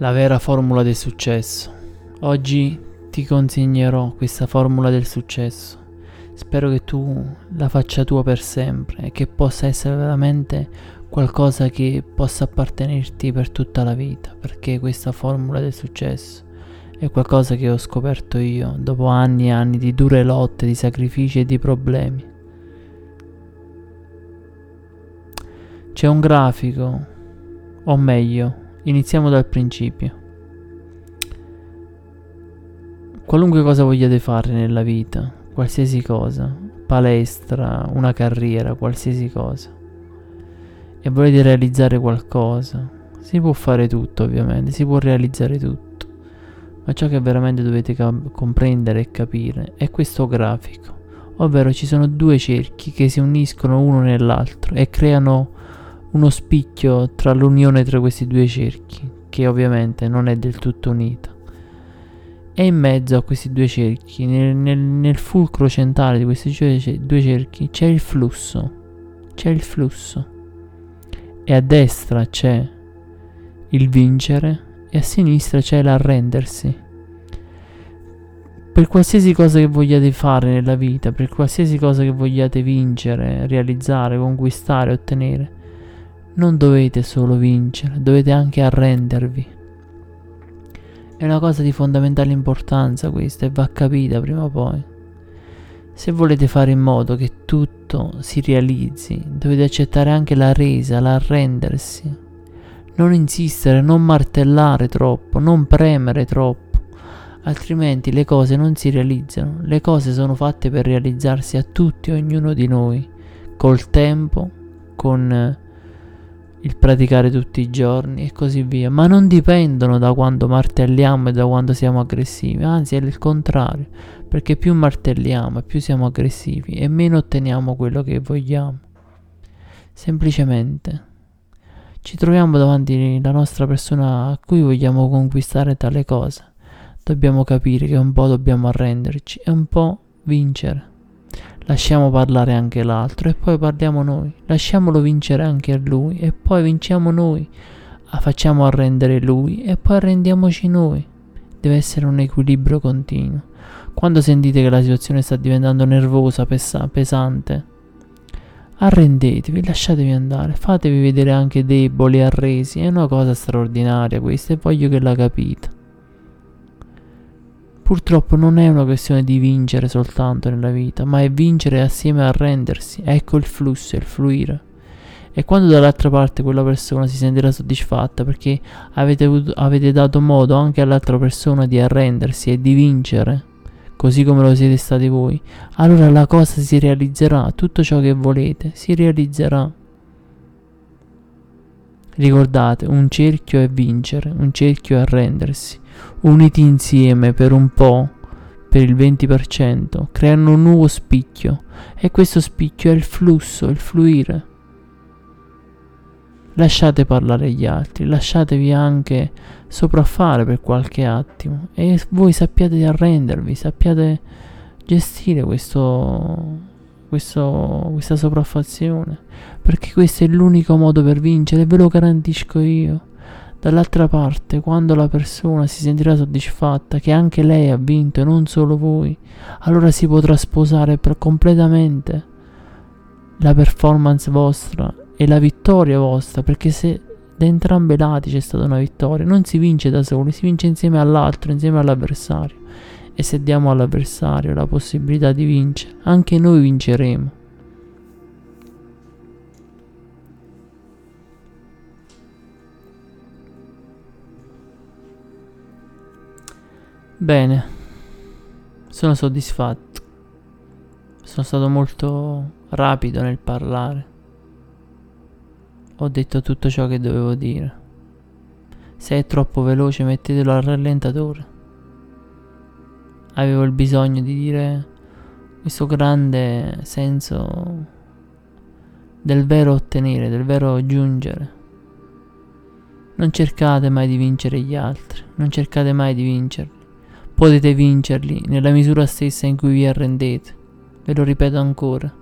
La vera formula del successo. Oggi ti consegnerò questa formula del successo. Spero che tu la faccia tua per sempre e che possa essere veramente qualcosa che possa appartenerti per tutta la vita, perché questa formula del successo è qualcosa che ho scoperto io dopo anni e anni di dure lotte, di sacrifici e di problemi. C'è un grafico, o meglio, Iniziamo dal principio. Qualunque cosa vogliate fare nella vita, qualsiasi cosa, palestra, una carriera, qualsiasi cosa, e volete realizzare qualcosa, si può fare tutto ovviamente, si può realizzare tutto, ma ciò che veramente dovete cap- comprendere e capire è questo grafico, ovvero ci sono due cerchi che si uniscono uno nell'altro e creano uno spicchio tra l'unione tra questi due cerchi, che ovviamente non è del tutto unita. E in mezzo a questi due cerchi, nel, nel, nel fulcro centrale di questi due cerchi, c'è il flusso. C'è il flusso. E a destra c'è il vincere e a sinistra c'è l'arrendersi. Per qualsiasi cosa che vogliate fare nella vita, per qualsiasi cosa che vogliate vincere, realizzare, conquistare, ottenere, non dovete solo vincere, dovete anche arrendervi. È una cosa di fondamentale importanza questa e va capita prima o poi. Se volete fare in modo che tutto si realizzi, dovete accettare anche la resa, l'arrendersi. Non insistere, non martellare troppo, non premere troppo, altrimenti le cose non si realizzano. Le cose sono fatte per realizzarsi a tutti, ognuno di noi, col tempo, con il praticare tutti i giorni e così via, ma non dipendono da quando martelliamo e da quando siamo aggressivi, anzi è il contrario, perché più martelliamo e più siamo aggressivi e meno otteniamo quello che vogliamo. Semplicemente ci troviamo davanti alla nostra persona a cui vogliamo conquistare tale cosa. Dobbiamo capire che un po' dobbiamo arrenderci e un po' vincere. Lasciamo parlare anche l'altro e poi parliamo noi. Lasciamolo vincere anche a lui e poi vinciamo noi. Ah, facciamo arrendere lui e poi arrendiamoci noi. Deve essere un equilibrio continuo. Quando sentite che la situazione sta diventando nervosa, pesa- pesante, arrendetevi, lasciatevi andare, fatevi vedere anche deboli, arresi. È una cosa straordinaria questa e voglio che la capite. Purtroppo non è una questione di vincere soltanto nella vita, ma è vincere assieme a arrendersi. Ecco il flusso, il fluire. E quando dall'altra parte quella persona si sentirà soddisfatta perché avete, avuto, avete dato modo anche all'altra persona di arrendersi e di vincere, così come lo siete stati voi, allora la cosa si realizzerà, tutto ciò che volete si realizzerà. Ricordate, un cerchio è vincere, un cerchio è arrendersi. Uniti insieme per un po', per il 20%, creano un nuovo spicchio e questo spicchio è il flusso, il fluire. Lasciate parlare gli altri, lasciatevi anche sopraffare per qualche attimo e voi sappiate arrendervi, sappiate gestire questo, questo, questa sopraffazione, perché questo è l'unico modo per vincere, ve lo garantisco io. Dall'altra parte, quando la persona si sentirà soddisfatta che anche lei ha vinto e non solo voi, allora si potrà sposare per completamente la performance vostra e la vittoria vostra, perché se da entrambi i lati c'è stata una vittoria, non si vince da soli, si vince insieme all'altro, insieme all'avversario. E se diamo all'avversario la possibilità di vincere, anche noi vinceremo. Bene, sono soddisfatto. Sono stato molto rapido nel parlare. Ho detto tutto ciò che dovevo dire. Se è troppo veloce mettetelo al rallentatore. Avevo il bisogno di dire questo grande senso del vero ottenere, del vero giungere. Non cercate mai di vincere gli altri, non cercate mai di vincerli potete vincerli nella misura stessa in cui vi arrendete. Ve lo ripeto ancora.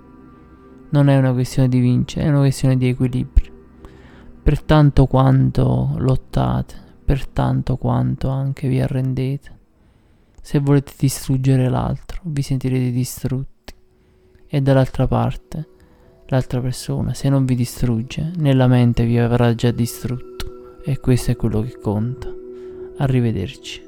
Non è una questione di vincere, è una questione di equilibrio. Per tanto quanto lottate, per tanto quanto anche vi arrendete. Se volete distruggere l'altro, vi sentirete distrutti. E dall'altra parte, l'altra persona, se non vi distrugge, nella mente vi avrà già distrutto. E questo è quello che conta. Arrivederci.